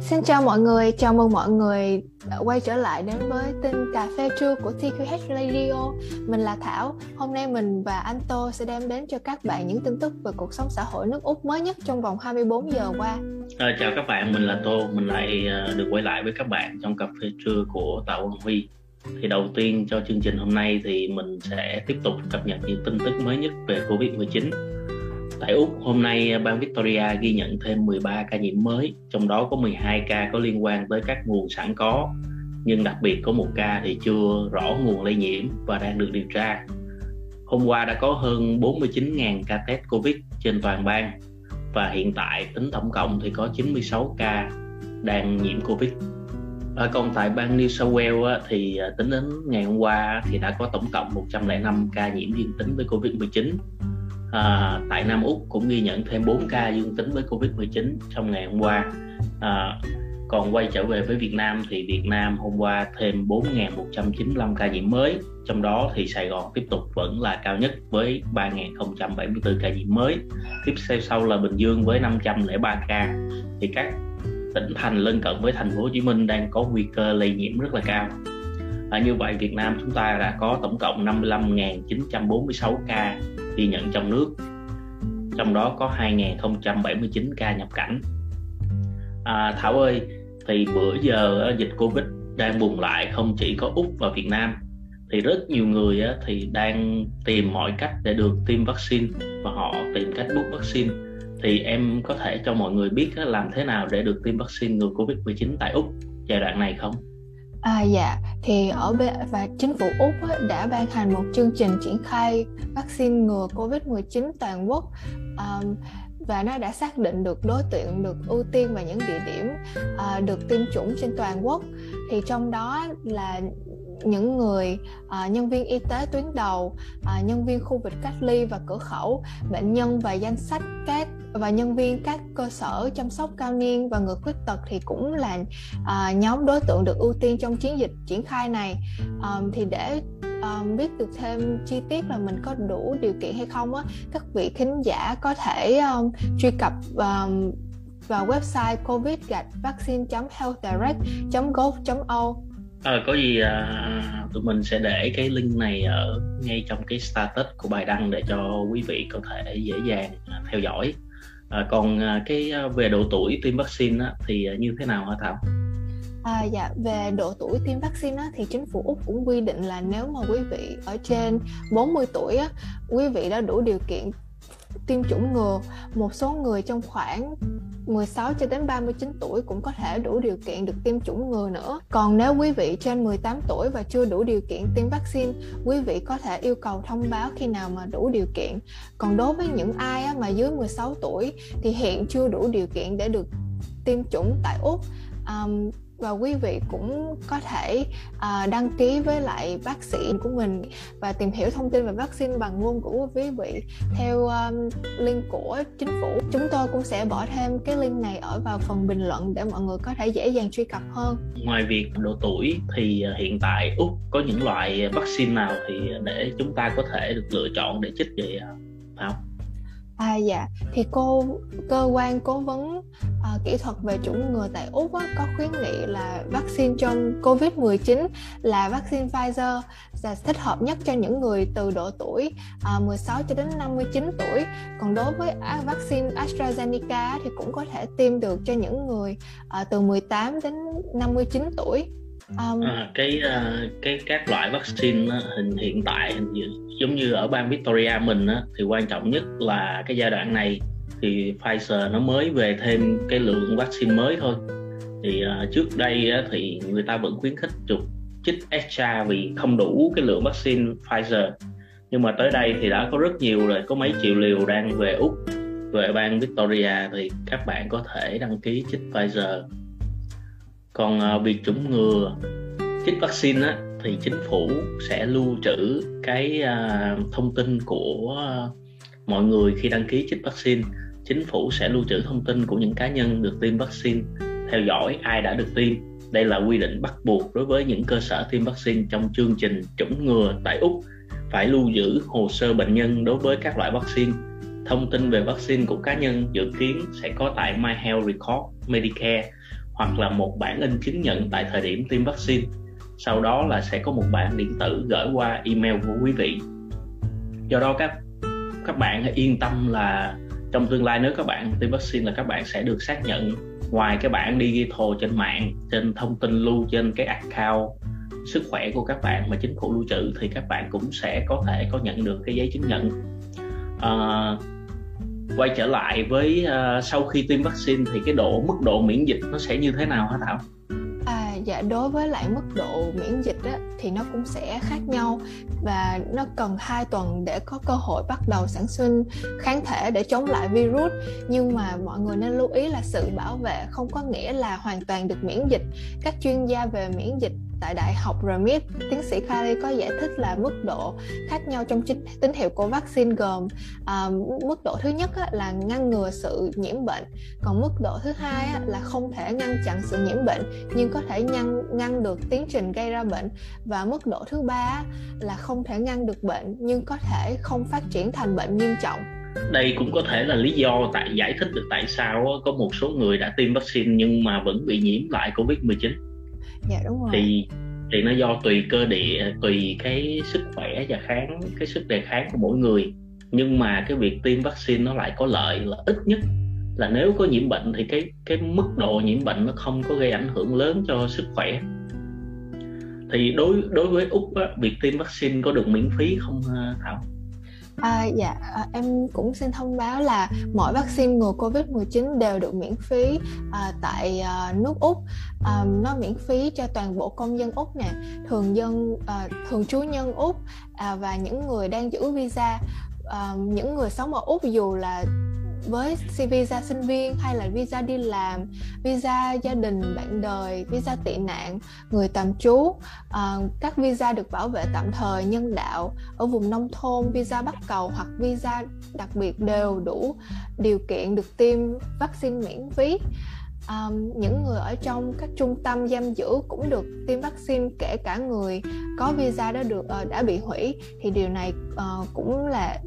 Xin chào mọi người, chào mừng mọi người quay trở lại đến với tin cà phê trưa của TQH Radio. Mình là Thảo. Hôm nay mình và anh Tô sẽ đem đến cho các bạn những tin tức về cuộc sống xã hội nước Úc mới nhất trong vòng 24 giờ qua. À, chào các bạn, mình là Tô. Mình lại uh, được quay lại với các bạn trong cà phê trưa của Tạ Quang Huy. Thì đầu tiên cho chương trình hôm nay thì mình sẽ tiếp tục cập nhật những tin tức mới nhất về Covid-19 Tại Úc, hôm nay bang Victoria ghi nhận thêm 13 ca nhiễm mới, trong đó có 12 ca có liên quan tới các nguồn sẵn có, nhưng đặc biệt có một ca thì chưa rõ nguồn lây nhiễm và đang được điều tra. Hôm qua đã có hơn 49.000 ca test Covid trên toàn bang và hiện tại tính tổng cộng thì có 96 ca đang nhiễm Covid. À, còn tại bang New South Wales thì à, tính đến ngày hôm qua thì đã có tổng cộng 105 ca nhiễm dương tính với Covid-19 à, tại Nam Úc cũng ghi nhận thêm 4 ca dương tính với Covid-19 trong ngày hôm qua. À, còn quay trở về với Việt Nam thì Việt Nam hôm qua thêm 4.195 ca nhiễm mới trong đó thì Sài Gòn tiếp tục vẫn là cao nhất với 3.074 ca nhiễm mới. Tiếp theo sau là Bình Dương với 503 ca. Thì các tỉnh thành lân cận với thành phố Hồ Chí Minh đang có nguy cơ lây nhiễm rất là cao. À, như vậy Việt Nam chúng ta đã có tổng cộng 55.946 ca ghi nhận trong nước trong đó có 2.079 ca nhập cảnh. À, Thảo ơi thì bữa giờ à, dịch Covid đang bùng lại không chỉ có Úc và Việt Nam thì rất nhiều người à, thì đang tìm mọi cách để được tiêm vaccine và họ tìm cách bút vaccine thì em có thể cho mọi người biết làm thế nào để được tiêm vaccine ngừa Covid-19 tại Úc giai đoạn này không? À dạ, thì ở B- và chính phủ Úc đã ban hành một chương trình triển khai vaccine ngừa Covid-19 toàn quốc. Um, và nó đã xác định được đối tượng được ưu tiên và những địa điểm uh, được tiêm chủng trên toàn quốc. Thì trong đó là những người uh, nhân viên y tế tuyến đầu, uh, nhân viên khu vực cách ly và cửa khẩu, bệnh nhân và danh sách các và nhân viên các cơ sở chăm sóc cao niên và người khuyết tật thì cũng là uh, nhóm đối tượng được ưu tiên trong chiến dịch triển khai này. Um, thì để um, biết được thêm chi tiết là mình có đủ điều kiện hay không á, các vị khán giả có thể um, truy cập um, vào website covid vaccine healthdirect gov au À, có gì à, tụi mình sẽ để cái link này ở ngay trong cái status của bài đăng để cho quý vị có thể dễ dàng theo dõi. À, còn à, cái à, về độ tuổi tiêm vaccine á, thì à, như thế nào hả Thảo? À, dạ về độ tuổi tiêm vaccine á, thì chính phủ úc cũng quy định là nếu mà quý vị ở trên 40 tuổi á, quý vị đã đủ điều kiện tiêm chủng ngừa một số người trong khoảng 16 cho đến 39 tuổi cũng có thể đủ điều kiện được tiêm chủng ngừa nữa. Còn nếu quý vị trên 18 tuổi và chưa đủ điều kiện tiêm vaccine, quý vị có thể yêu cầu thông báo khi nào mà đủ điều kiện. Còn đối với những ai mà dưới 16 tuổi thì hiện chưa đủ điều kiện để được tiêm chủng tại Úc um, và quý vị cũng có thể uh, đăng ký với lại bác sĩ của mình và tìm hiểu thông tin về vaccine bằng ngôn ngữ của quý vị theo um, link của chính phủ. Chúng tôi cũng sẽ bỏ thêm cái link này ở vào phần bình luận để mọi người có thể dễ dàng truy cập hơn. Ngoài việc độ tuổi thì à, hiện tại úc có những loại vaccine nào thì để chúng ta có thể được lựa chọn để chích vậy không À dạ, thì cô cơ quan cố vấn à, kỹ thuật về chủng ngừa tại Úc á, có khuyến nghị là vaccine trong Covid-19 là vaccine Pfizer là thích hợp nhất cho những người từ độ tuổi à, 16 cho đến 59 tuổi. Còn đối với vaccine AstraZeneca thì cũng có thể tiêm được cho những người à, từ 18 đến 59 tuổi. Um, à, cái uh, cái các loại vaccine hình hiện tại giống như ở bang Victoria mình á, thì quan trọng nhất là cái giai đoạn này thì Pfizer nó mới về thêm cái lượng vaccine mới thôi. Thì uh, trước đây uh, thì người ta vẫn khuyến khích chụp chích extra vì không đủ cái lượng vaccine Pfizer. Nhưng mà tới đây thì đã có rất nhiều rồi có mấy triệu liều đang về úc về bang Victoria thì các bạn có thể đăng ký chích Pfizer. Còn uh, việc chủng ngừa chích vaccine á, thì chính phủ sẽ lưu trữ cái uh, thông tin của uh, mọi người khi đăng ký chích vaccine, chính phủ sẽ lưu trữ thông tin của những cá nhân được tiêm vaccine. Theo dõi, ai đã được tiêm. Đây là quy định bắt buộc đối với những cơ sở tiêm vaccine trong chương trình chủng ngừa tại úc, phải lưu giữ hồ sơ bệnh nhân đối với các loại vaccine. Thông tin về vaccine của cá nhân dự kiến sẽ có tại My Health Record, Medicare, hoặc là một bản in chứng nhận tại thời điểm tiêm vaccine. Sau đó là sẽ có một bản điện tử gửi qua email của quý vị. Do đó, các các bạn hãy yên tâm là trong tương lai nếu các bạn tiêm vaccine là các bạn sẽ được xác nhận ngoài cái bản digital trên mạng trên thông tin lưu trên cái account sức khỏe của các bạn mà chính phủ lưu trữ thì các bạn cũng sẽ có thể có nhận được cái giấy chứng nhận. À, quay trở lại với uh, sau khi tiêm vaccine thì cái độ mức độ miễn dịch nó sẽ như thế nào hả thảo? Dạ đối với lại mức độ miễn dịch á, thì nó cũng sẽ khác nhau. Và nó cần 2 tuần để có cơ hội bắt đầu sản sinh kháng thể để chống lại virus. Nhưng mà mọi người nên lưu ý là sự bảo vệ không có nghĩa là hoàn toàn được miễn dịch. Các chuyên gia về miễn dịch tại Đại học RMIT, tiến sĩ Kali có giải thích là mức độ khác nhau trong chính, tín hiệu của vaccine gồm à, mức độ thứ nhất á, là ngăn ngừa sự nhiễm bệnh, còn mức độ thứ hai á, là không thể ngăn chặn sự nhiễm bệnh nhưng có thể ngăn ngăn được tiến trình gây ra bệnh. Và mức độ thứ ba á, là không thể ngăn được bệnh nhưng có thể không phát triển thành bệnh nghiêm trọng. Đây cũng có thể là lý do tại giải thích được tại sao có một số người đã tiêm vaccine nhưng mà vẫn bị nhiễm lại covid 19 dạ đúng rồi. Thì thì nó do tùy cơ địa tùy cái sức khỏe và kháng cái sức đề kháng của mỗi người. Nhưng mà cái việc tiêm vaccine nó lại có lợi là ít nhất là nếu có nhiễm bệnh thì cái cái mức độ nhiễm bệnh nó không có gây ảnh hưởng lớn cho sức khỏe. Thì đối đối với úc á, việc tiêm vaccine có được miễn phí không ờ, thảo? À, dạ à, em cũng xin thông báo là mọi vaccine ngừa Covid-19 đều được miễn phí à, tại à, nước Úc. À, nó miễn phí cho toàn bộ công dân Úc nè, thường dân à, thường trú nhân Úc à, và những người đang giữ visa. À, những người sống ở Úc dù là với visa sinh viên hay là visa đi làm visa gia đình bạn đời visa tị nạn người tạm trú. Uh, các visa được bảo vệ tạm thời nhân đạo ở vùng nông thôn visa bắt cầu hoặc visa đặc biệt đều đủ điều kiện được tiêm vaccine miễn phí. Um, những người ở trong các trung tâm giam giữ cũng được tiêm vaccine kể cả người có visa đã được uh, đã bị hủy thì điều này uh, cũng là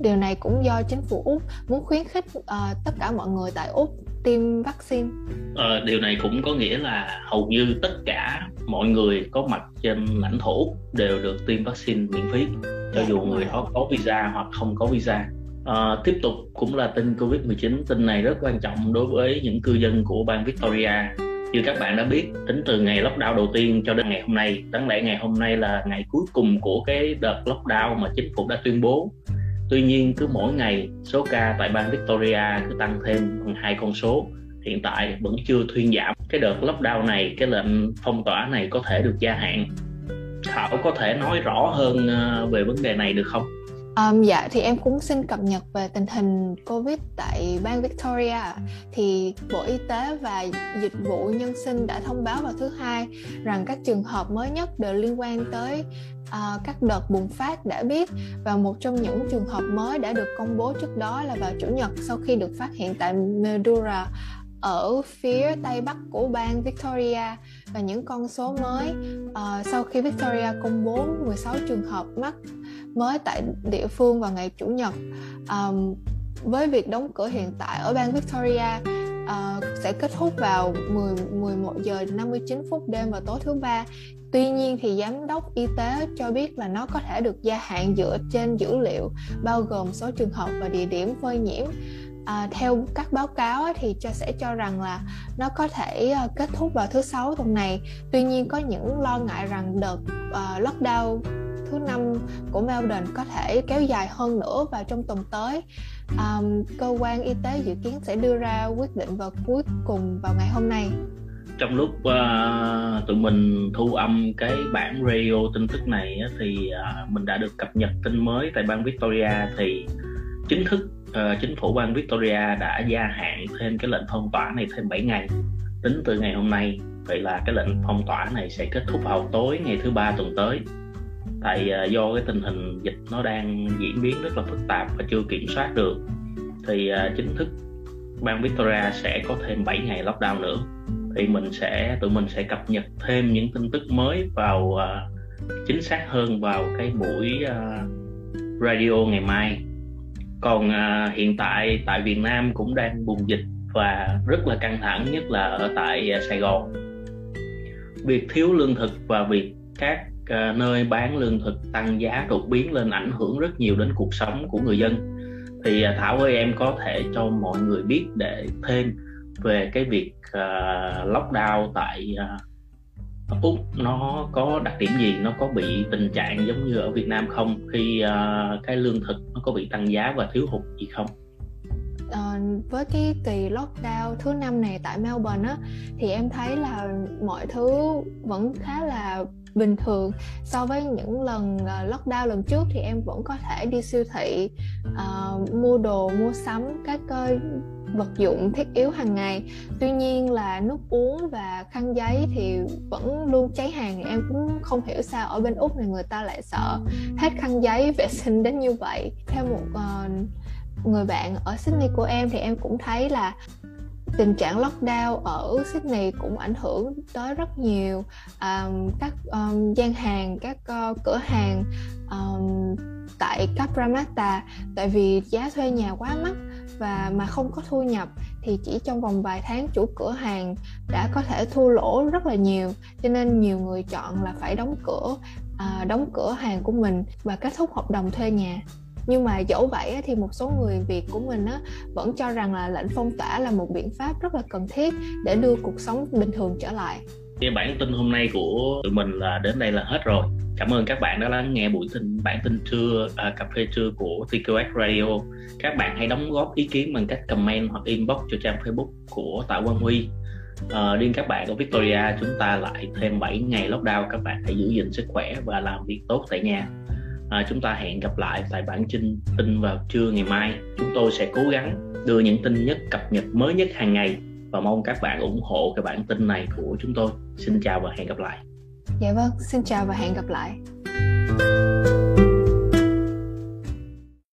điều này cũng do chính phủ úc muốn khuyến khích uh, tất cả mọi người tại úc tiêm vaccine. Ờ, điều này cũng có nghĩa là hầu như tất cả mọi người có mặt trên lãnh thổ úc đều được tiêm vaccine miễn phí cho dạ, dù người đó có visa hoặc không có visa. À, tiếp tục cũng là tin Covid-19 tin này rất quan trọng đối với những cư dân của bang Victoria. Như các bạn đã biết tính từ ngày lockdown đầu tiên cho đến ngày hôm nay đáng lẽ ngày hôm nay là ngày cuối cùng của cái đợt lockdown mà chính phủ đã tuyên bố Tuy nhiên, cứ mỗi ngày, số ca tại bang Victoria cứ tăng thêm bằng hai con số. Hiện tại vẫn chưa thuyên giảm. Cái đợt lockdown này, cái lệnh phong tỏa này có thể được gia hạn. Thảo có thể nói rõ hơn ờ, về vấn đề này được không? Um, dạ thì em cũng xin cập nhật về tình hình Covid tại bang Victoria. Thì Bộ Y tế và Dịch vụ Nhân sinh đã thông báo vào thứ hai rằng các trường hợp mới nhất đều liên quan tới uh, các đợt bùng phát đã biết. Và một trong những trường hợp mới đã được công bố trước đó là vào chủ nhật sau khi được phát hiện tại Medura ở phía tây bắc của bang Victoria. Và những con số mới uh, sau khi Victoria công bố 16 trường hợp mắc mới tại địa phương vào ngày chủ nhật um, với việc đóng cửa hiện tại ở bang Victoria uh, sẽ kết thúc vào 10 11 giờ 59 phút đêm vào tối thứ ba. Tuy nhiên thì giám đốc y tế cho biết là nó có thể được gia hạn dựa trên dữ liệu bao gồm số trường hợp và địa điểm phơi nhiễm. À, theo các báo cáo thì cho sẽ cho rằng là nó có thể uh, kết thúc vào thứ sáu tuần này. Tuy nhiên có những lo ngại rằng đợt uh, lockdown thứ năm của Melbourne có thể kéo dài hơn nữa vào trong tuần tới. Um, cơ quan y tế dự kiến sẽ đưa ra quyết định vào cuối cùng vào ngày hôm nay. Trong lúc uh, tụi mình thu âm cái bản radio tin tức này thì uh, mình đã được cập nhật tin mới tại bang Victoria thì chính thức uh, chính phủ bang Victoria đã gia hạn thêm cái lệnh phong tỏa này thêm 7 ngày tính từ ngày hôm nay vậy là cái lệnh phong tỏa này sẽ kết thúc vào tối ngày thứ ba tuần tới tại uh, do cái tình hình dịch nó đang diễn biến rất là phức tạp và chưa kiểm soát được thì uh, chính thức bang Victoria sẽ có thêm 7 ngày lockdown nữa. Thì mình sẽ tụi mình sẽ cập nhật thêm những tin tức mới vào uh, chính xác hơn vào cái buổi uh, Radio ngày mai. Còn à, hiện tại tại Việt Nam cũng đang bùng dịch và rất là căng thẳng nhất là ở tại Sài Gòn. Việc thiếu lương thực và việc các À, nơi bán lương thực tăng giá đột biến lên ảnh hưởng rất nhiều đến cuộc sống của người dân. Thì à, Thảo ơi em có thể cho mọi người biết để thêm về cái việc uh, lockdown tại uh, úc nó có đặc điểm gì? Nó có bị tình trạng giống như ở việt nam không? Khi uh, cái lương thực nó có bị tăng giá và thiếu hụt gì không? Uh, với cái kỳ lockdown thứ năm này tại Melbourne á thì em thấy là mọi thứ vẫn khá là bình thường. So với những lần ờ, lockdown lần trước thì em vẫn có thể đi siêu thị uh, mua đồ mua sắm các uh, vật dụng thiết yếu hàng ngày. Tuy nhiên là nước uống và khăn giấy thì vẫn luôn cháy hàng. Em cũng không hiểu sao ở bên úc này người ta lại sợ hết khăn giấy vệ sinh đến như vậy. Theo một uh, người bạn ở Sydney của em thì em cũng thấy là tình trạng lockdown ở Sydney cũng ảnh hưởng tới rất nhiều um, các um, gian hàng các uh, cửa hàng um, tại Cabramatta tại vì giá thuê nhà quá mắc và mà không có thu nhập thì chỉ trong vòng vài tháng chủ cửa hàng đã có thể thua lỗ rất là nhiều. Cho nên nhiều người chọn là phải đóng cửa à, đóng cửa hàng của mình và kết thúc hợp đồng thuê nhà nhưng mà dẫu vậy thì một số người việt của mình vẫn cho rằng là lệnh phong tỏa là một biện pháp rất là cần thiết để đưa cuộc sống bình thường trở lại. Cái bản tin hôm nay của tụi mình là đến đây là hết rồi. Cảm ơn các bạn đã lắng nghe buổi tin bản tin trưa à, cà phê trưa của TQX Radio. Các bạn hãy đóng góp ý kiến bằng cách comment hoặc inbox cho trang Facebook của Tạ Quang Huy. À, riêng các bạn ở Victoria chúng ta lại thêm 7 ngày lockdown. Các bạn hãy giữ gìn sức khỏe và làm việc tốt tại nhà à, chúng ta hẹn gặp lại tại bản tin tin vào trưa ngày mai. Chúng tôi sẽ cố gắng đưa những tin nhất cập nhật mới nhất hàng ngày và mong các bạn ủng hộ cái bản tin này của chúng tôi. Xin chào và hẹn gặp lại. Dạ vâng xin chào và hẹn gặp lại.